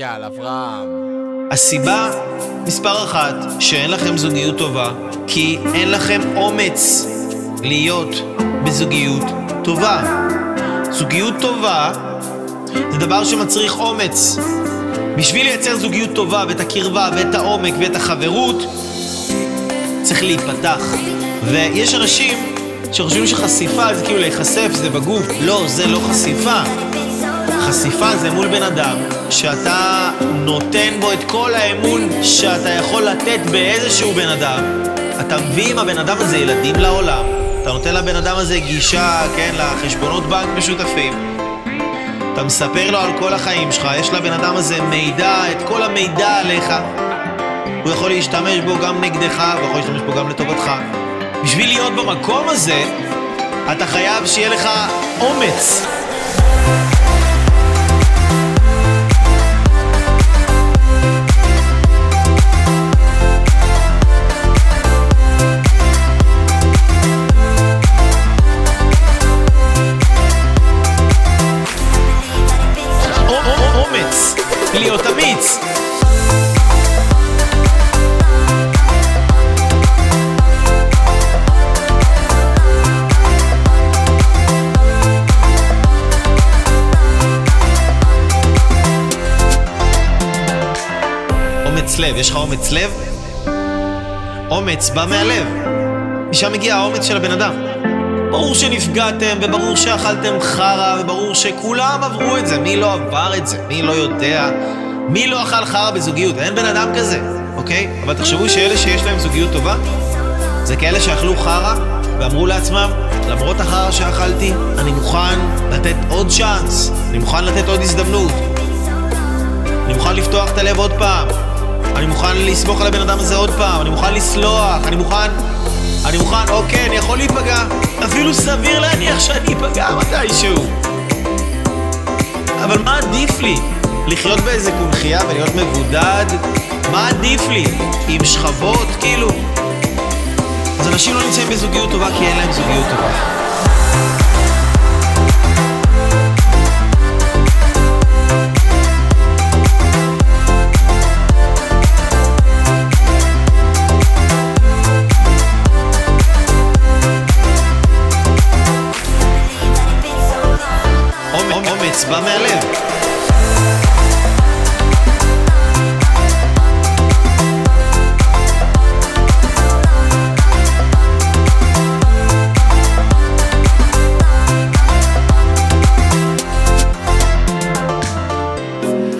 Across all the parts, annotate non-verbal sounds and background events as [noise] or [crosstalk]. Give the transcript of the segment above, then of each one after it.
אייל, אברהם. הסיבה מספר אחת שאין לכם זוגיות טובה, כי אין לכם אומץ להיות בזוגיות טובה. זוגיות טובה זה דבר שמצריך אומץ. בשביל לייצר זוגיות טובה ואת הקרבה ואת העומק ואת החברות, צריך להיפתח. ויש אנשים שחושבים שחשיפה זה כאילו להיחשף, זה בגוף. לא, זה לא חשיפה. חשיפה זה מול בן אדם שאתה נותן בו את כל האמון שאתה יכול לתת באיזשהו בן אדם. אתה מביא עם הבן אדם הזה ילדים לעולם, אתה נותן לבן אדם הזה גישה, כן, לחשבונות בנק משותפים. אתה מספר לו על כל החיים שלך, יש לבן אדם הזה מידע, את כל המידע עליך. הוא יכול להשתמש בו גם נגדך, הוא יכול להשתמש בו גם לטובתך. בשביל להיות במקום הזה, אתה חייב שיהיה לך אומץ. להיות אמיץ. אומץ לב, יש לך אומץ לב? אומץ בא מהלב. משם מגיע האומץ של הבן אדם. ברור שנפגעתם, וברור שאכלתם חרא, וברור שכולם עברו את זה. מי לא עבר את זה? מי לא יודע? מי לא אכל חרא בזוגיות? אין בן אדם כזה, אוקיי? אבל תחשבו שאלה שיש להם זוגיות טובה, זה כאלה שאכלו חרא, ואמרו לעצמם, למרות החרא שאכלתי, אני מוכן לתת עוד צ'אנס, אני מוכן לתת עוד הזדמנות. אני מוכן לפתוח את הלב עוד פעם. אני מוכן לסמוך על הבן אדם הזה עוד פעם, אני מוכן לסלוח, אני מוכן... אני מוכן, אוקיי, אני יכול להיפגע. אפילו סביר להניח שאני אפגע מתישהו. אבל מה עדיף לי? לחיות באיזה קונכייה ולהיות מבודד? מה עדיף לי? עם שכבות, כאילו? אז אנשים לא נמצאים בזוגיות טובה כי אין להם זוגיות טובה. בא מהלב.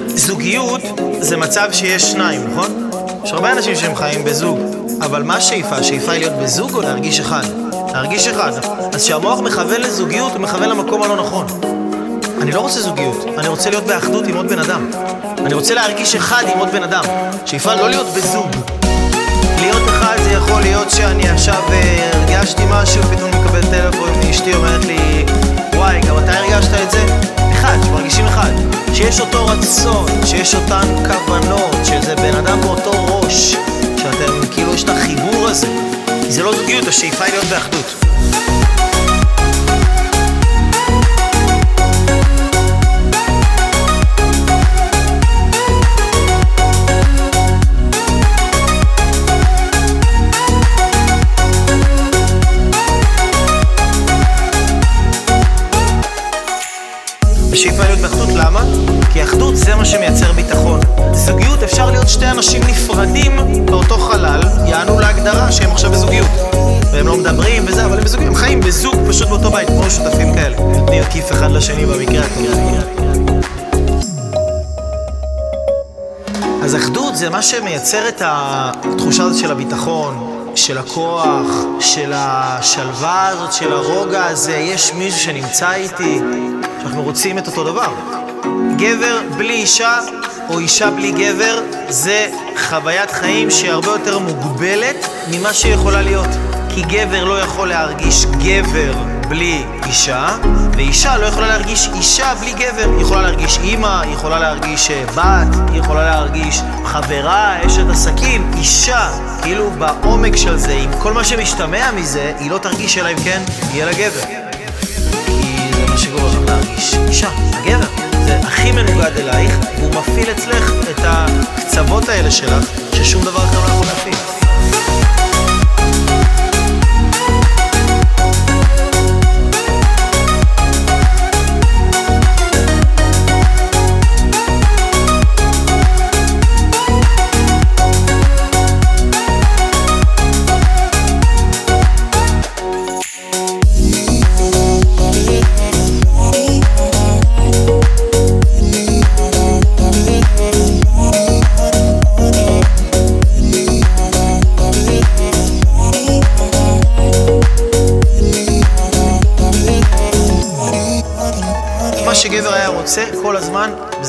זוגיות זה מצב שיש שניים, נכון? יש הרבה אנשים שהם חיים בזוג, אבל מה השאיפה? השאיפה היא להיות בזוג או להרגיש אחד? להרגיש אחד. אז כשהמוח מכוון לזוגיות, הוא מכוון למקום הלא נכון. אני לא רוצה זוגיות, אני רוצה להיות באחדות עם עוד בן אדם. אני רוצה להרגיש אחד עם עוד בן אדם. שאיפה לא להיות בזוג. להיות אחד זה יכול להיות שאני עכשיו אה, הרגשתי משהו, פתאום אני מקבל טלפון מאשתי אומרת לי וואי, גם אתה הרגשת את זה? אחד, שמרגישים אחד. שיש אותו רצון, שיש אותן כוונות, שזה בן אדם באותו ראש, שאתם, כאילו יש את החיבור הזה. זה לא זוגיות, השאיפה היא להיות באחדות. הם בזוגיות, הם חיים בזוג פשוט באותו בית, כמו שותפים כאלה. נותנים כיף אחד לשני במקרה. אז אחדות זה מה שמייצר את התחושה הזאת של הביטחון, של הכוח, של השלווה הזאת, של הרוגע הזה, יש מישהו שנמצא איתי, שאנחנו רוצים את אותו דבר. גבר בלי אישה, או אישה בלי גבר, זה חוויית חיים שהיא הרבה יותר מוגבלת ממה שיכולה להיות. כי גבר לא יכול להרגיש גבר בלי אישה, ואישה לא יכולה להרגיש אישה בלי גבר. היא יכולה להרגיש אימא, היא יכולה להרגיש בת, היא יכולה להרגיש חברה, אשת עסקים, אישה. כאילו בעומק של זה, עם כל מה שמשתמע מזה, היא לא תרגיש אלא אם כן יהיה לה גבר. כי זה מה שגורם להרגיש אישה, הגבר. זה הכי מנוגד אלייך, והוא מפעיל אצלך האלה שלך, ששום דבר אחר לא יכול להפעיל.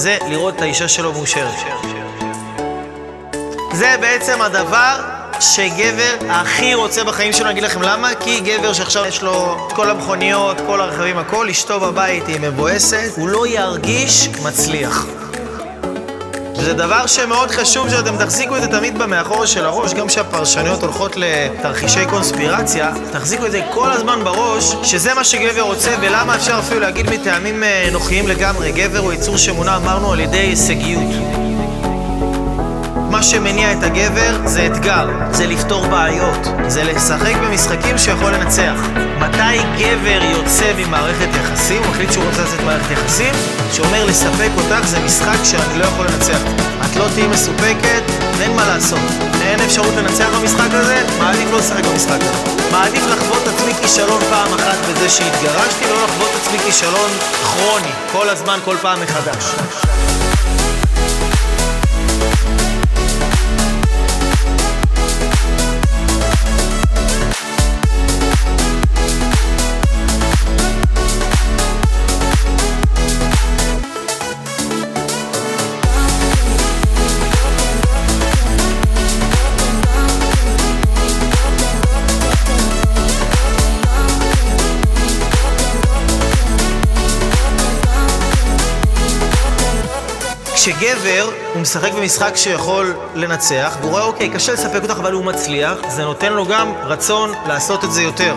זה לראות את האישה שלו מאושרת. זה בעצם הדבר שגבר הכי רוצה בחיים שלו, אני אגיד לכם למה? כי גבר שעכשיו יש לו כל המכוניות, כל הרכבים, הכל, אשתו בבית היא מבואסת, הוא לא ירגיש מצליח. וזה דבר שמאוד חשוב שאתם תחזיקו את זה תמיד במאחורה של הראש, גם כשהפרשנויות הולכות לתרחישי קונספירציה, תחזיקו את זה כל הזמן בראש, שזה מה שגבר רוצה, ולמה אפשר אפילו להגיד מטעמים אה, נוחיים לגמרי. גבר הוא יצור שמונע, אמרנו, על ידי הישגיות. שמניע את הגבר זה אתגר, זה לפתור בעיות, זה לשחק במשחקים שיכול לנצח. מתי גבר יוצא ממערכת יחסים, הוא מחליט שהוא רוצה לצאת ממערכת יחסים, שאומר לספק אותך זה משחק שאני לא יכול לנצח. את לא תהיי מסופקת, אין מה לעשות. אין אפשרות לנצח במשחק הזה, מעדיף לא לשחק במשחק הזה. מעדיף לחוות עצמי כישלון פעם אחת בזה שהתגרשתי, לא לחוות עצמי כישלון כרוני, כל הזמן, כל פעם מחדש. כשגבר, הוא משחק במשחק שיכול לנצח, והוא רואה, אוקיי, קשה לספק אותך, אבל הוא מצליח, זה נותן לו גם רצון לעשות את זה יותר.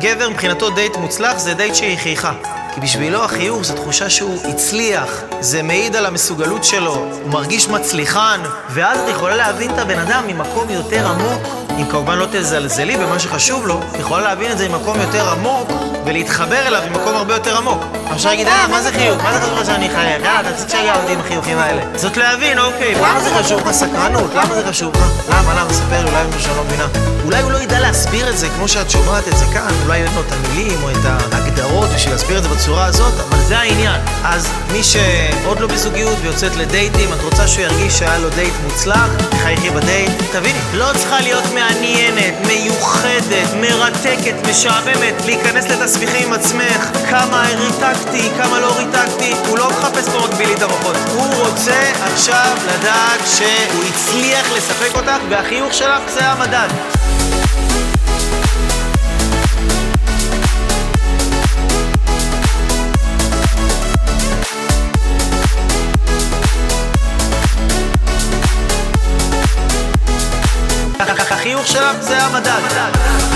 גבר, מבחינתו דייט מוצלח זה דייט שהיא חייכה. כי בשבילו החיוך זו תחושה שהוא הצליח, זה מעיד על המסוגלות שלו, הוא מרגיש מצליחן, ואז את יכולה להבין את הבן אדם ממקום יותר עמוק, אם כמובן לא תזלזלי במה שחשוב לו, את יכולה להבין את זה ממקום יותר עמוק, ולהתחבר אליו ממקום הרבה יותר עמוק. אפשר להגיד, אה, מה זה חיוך? מה זה חשוב לך שאני אחייך? יאללה, תפסיק שיגע אותי עם החיוכים האלה. זאת להבין, אוקיי, למה זה חשוב לך סקרנות? למה זה חשוב לך? למה, למה? ספר לי, אולי שאני לא מבינה. אולי הוא לא ידע להסביר את זה כמו שאת שומעת את זה כאן, אולי אין לו את המילים או את ההגדרות בשביל להסביר את זה בצורה הזאת, אבל זה העניין. אז מי שעוד לא בזוגיות ויוצאת לדייטים, את רוצה שהוא ירגיש שהיה לו דייט מוצלח, חייכי בדייט. תביני, לא צריכה להיות מעניינת, מיוחדת, מרתקת, משעממת, להיכנס לתסביכים עם עצמך, כמה ריתקתי, כמה לא ריתקתי, הוא לא מחפש פה מקבילית המוחות. הוא רוצה עכשיו לדעת שהוא הצליח לספק אותך, והחיוך שלך זה המדד. החיוך שלך זה המדד.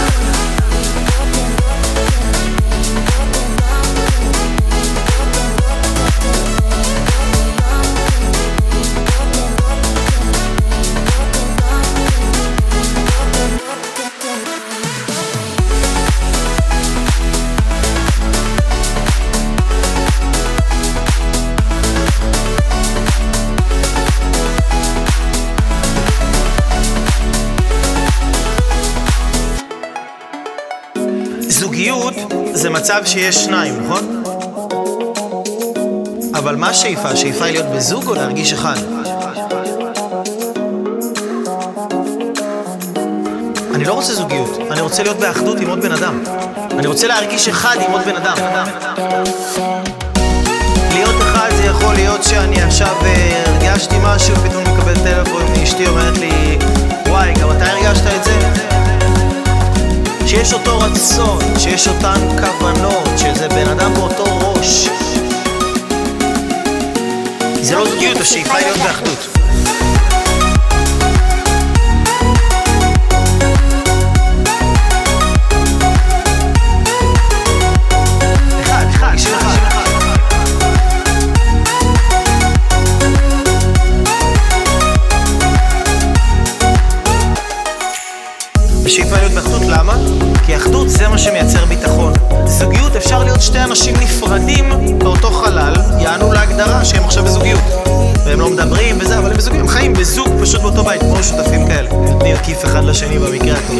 מצב שיש שניים, נכון? אבל מה השאיפה? השאיפה היא להיות בזוג או להרגיש אחד? אני לא רוצה זוגיות, אני רוצה להיות באחדות עם עוד בן אדם. אני רוצה להרגיש אחד עם עוד בן אדם. להיות אחד זה יכול להיות שאני עכשיו אה, הרגשתי משהו, פתאום מקבל טלפון מאשתי אומרת לי וואי, גם אתה הרגשת את זה? שיש אותו רצון, שיש אותן כוונות, שזה בן אדם באותו ראש. זה לא זוגיות, השאיפה היא להיות באחדות. כי אחדות זה מה שמייצר ביטחון. זוגיות אפשר להיות שתי אנשים נפרדים באותו חלל, יענו להגדרה שהם עכשיו בזוגיות. והם לא מדברים וזה, אבל הם בזוגיות, הם חיים בזוג פשוט באותו בית, כמו שותפים כאלה. נותנים כיף אחד לשני במקרה הטוב.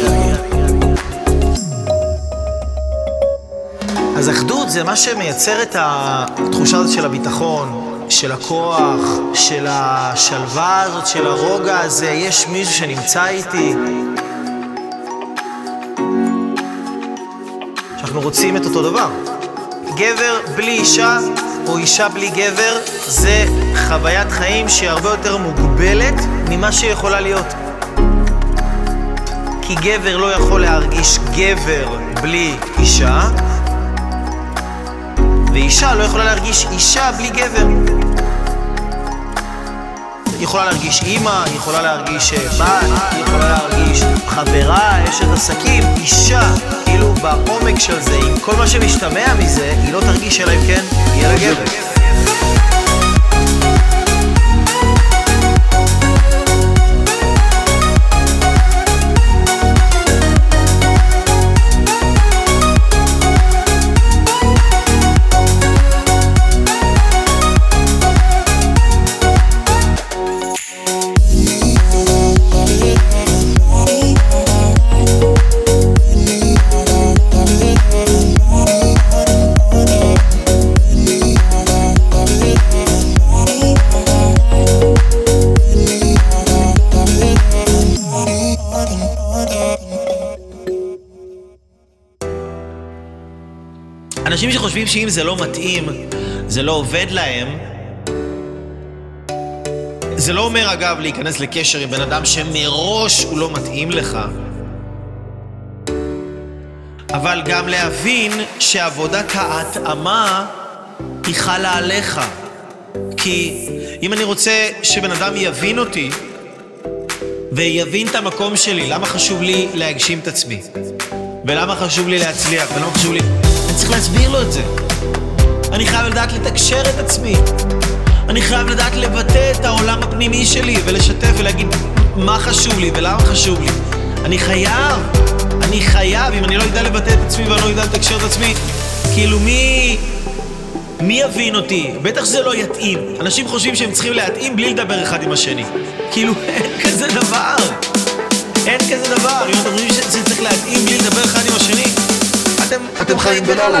אז אחדות זה מה שמייצר את התחושה הזאת של הביטחון, של הכוח, של השלווה הזאת, של הרוגע הזה, יש מישהו שנמצא איתי. שאנחנו רוצים את אותו דבר. גבר בלי אישה או אישה בלי גבר זה חוויית חיים שהיא הרבה יותר מוגבלת ממה שיכולה להיות. כי גבר לא יכול להרגיש גבר בלי אישה, ואישה לא יכולה להרגיש אישה בלי גבר. היא יכולה להרגיש אימא, היא יכולה להרגיש אה, בת, היא יכולה להרגיש חברה, אשת עסקים, אישה, בעומק של זה, עם כל מה שמשתמע מזה, היא לא תרגיש אלא אם כן יהיה לה גבר. אנשים שחושבים שאם זה לא מתאים, זה לא עובד להם, זה לא אומר, אגב, להיכנס לקשר עם בן אדם שמראש הוא לא מתאים לך, אבל גם להבין שעבודת ההתאמה היא חלה עליך. כי אם אני רוצה שבן אדם יבין אותי ויבין את המקום שלי, למה חשוב לי להגשים את עצמי? ולמה חשוב לי להצליח? ולמה חשוב לי... צריך להסביר לו את זה. אני חייב לדעת לתקשר את עצמי. אני חייב לדעת לבטא את העולם הפנימי שלי ולשתף ולהגיד מה חשוב לי ולמה חשוב לי. אני חייב, אני חייב, אם אני לא יודע לבטא את עצמי ואני לא יודע לתקשר את עצמי, כאילו מי... מי יבין אותי? בטח שזה לא יתאים. אנשים חושבים שהם צריכים להתאים בלי לדבר אחד עם השני. כאילו, [laughs] אין כזה דבר. אין כזה דבר. אם אתם חושבים שזה צריך להתאים בלי לדבר אחד עם השני, אתם, חיים בלא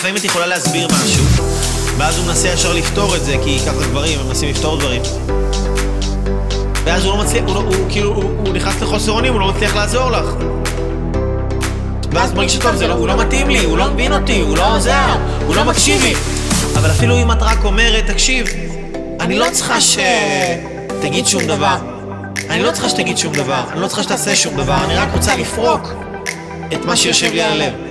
לפעמים את יכולה להסביר משהו, ואז הוא מנסה ישר לפתור את זה, כי ככה גברים, הם מנסים לפתור דברים. ואז הוא לא מצליח, הוא, לא, הוא כאילו, הוא, הוא נכנס לחוסר אונים, הוא לא מצליח לעזור לך. ואז מרגיש טוב, זה לא, הוא לא מתאים לי, הוא לא מבין אותי, הוא לא עוזר, הוא לא מקשיב לי. אבל אפילו אם את רק אומרת, תקשיב, אני לא צריכה שתגיד שום דבר. אני לא צריכה שתגיד שום דבר, אני לא צריכה שתעשה שום דבר, אני רק רוצה לפרוק את מה שיושב לי על הלב.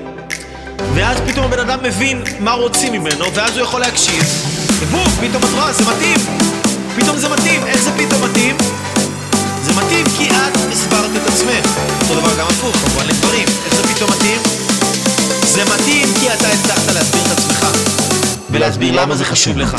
ואז פתאום הבן אדם מבין מה רוצים ממנו, ואז הוא יכול להקשיב, ובום, פתאום את רואה, זה מתאים. פתאום זה מתאים. איך זה פתאום מתאים? זה מתאים כי את הסברת את עצמך. אותו דבר גם הפוך, כמובן לגברים. איך זה פתאום מתאים? זה מתאים כי אתה הצלחת להסביר את עצמך, ולהסביר למה זה חשוב לך.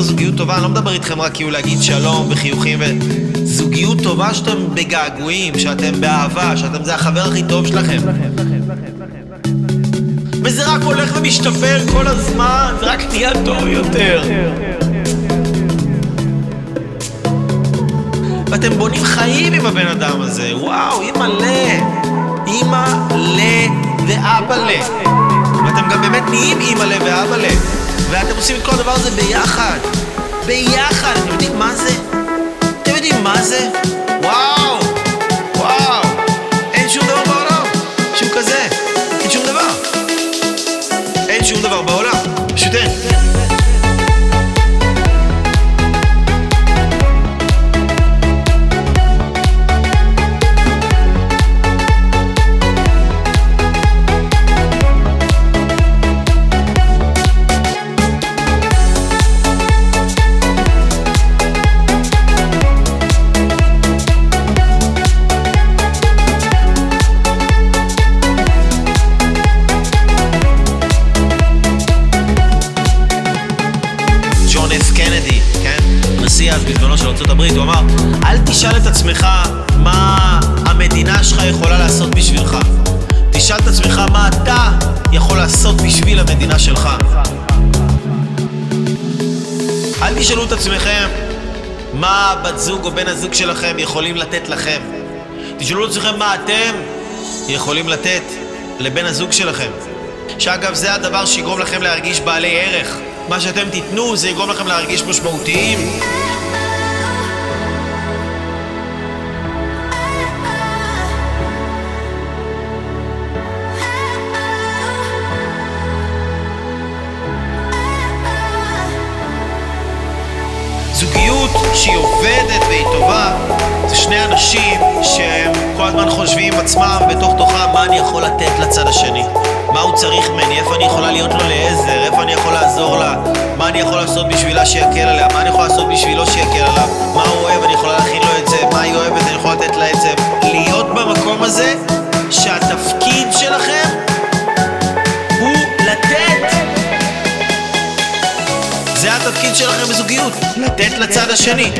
אומר זוגיות טובה, אני לא מדבר איתכם רק כאילו להגיד שלום וחיוכים ו... זוגיות טובה שאתם בגעגועים, שאתם באהבה, שאתם זה החבר הכי טוב שלכם. וזה רק הולך ומשתפר כל הזמן, זה רק נהיה טוב יותר. ואתם בונים חיים עם הבן אדם הזה, וואו, אימא ל... אימא ל... ואבא ל... ואתם גם באמת נהיים אימא ל... ואבא ל... ואתם עושים את כל הדבר הזה ביחד. ביחד, אתם יודעים מה זה? אתם יודעים מה זה? וואו! וואו! אין שום דבר בעולם שהוא כזה. אין שום דבר. אין שום דבר בעולם. בשבילך. תשאל את עצמך מה אתה יכול לעשות בשביל המדינה שלך. אל תשאלו את עצמכם מה בת זוג או בן הזוג שלכם יכולים לתת לכם. תשאלו את עצמכם מה אתם יכולים לתת לבן הזוג שלכם. שאגב, זה הדבר שיגרום לכם להרגיש בעלי ערך. מה שאתם תיתנו זה יגרום לכם להרגיש משמעותיים. זוגיות שהיא עובדת והיא טובה זה שני אנשים שהם כל הזמן חושבים עצמם בתוך תוכם מה אני יכול לתת לצד השני? מה הוא צריך ממני, איפה אני יכולה להיות לו לעזר, איפה אני יכול לעזור לה? מה אני יכול לעשות בשבילה שיקל עליה, מה אני יכול לעשות בשבילו שיקל עליו? מה הוא אוהב, אני יכולה להכין לו את זה, מה היא אוהבת, אני יכול לתת לה את זה? להיות במקום הזה התפקיד שלכם בזוגיות, לתת לצד השני.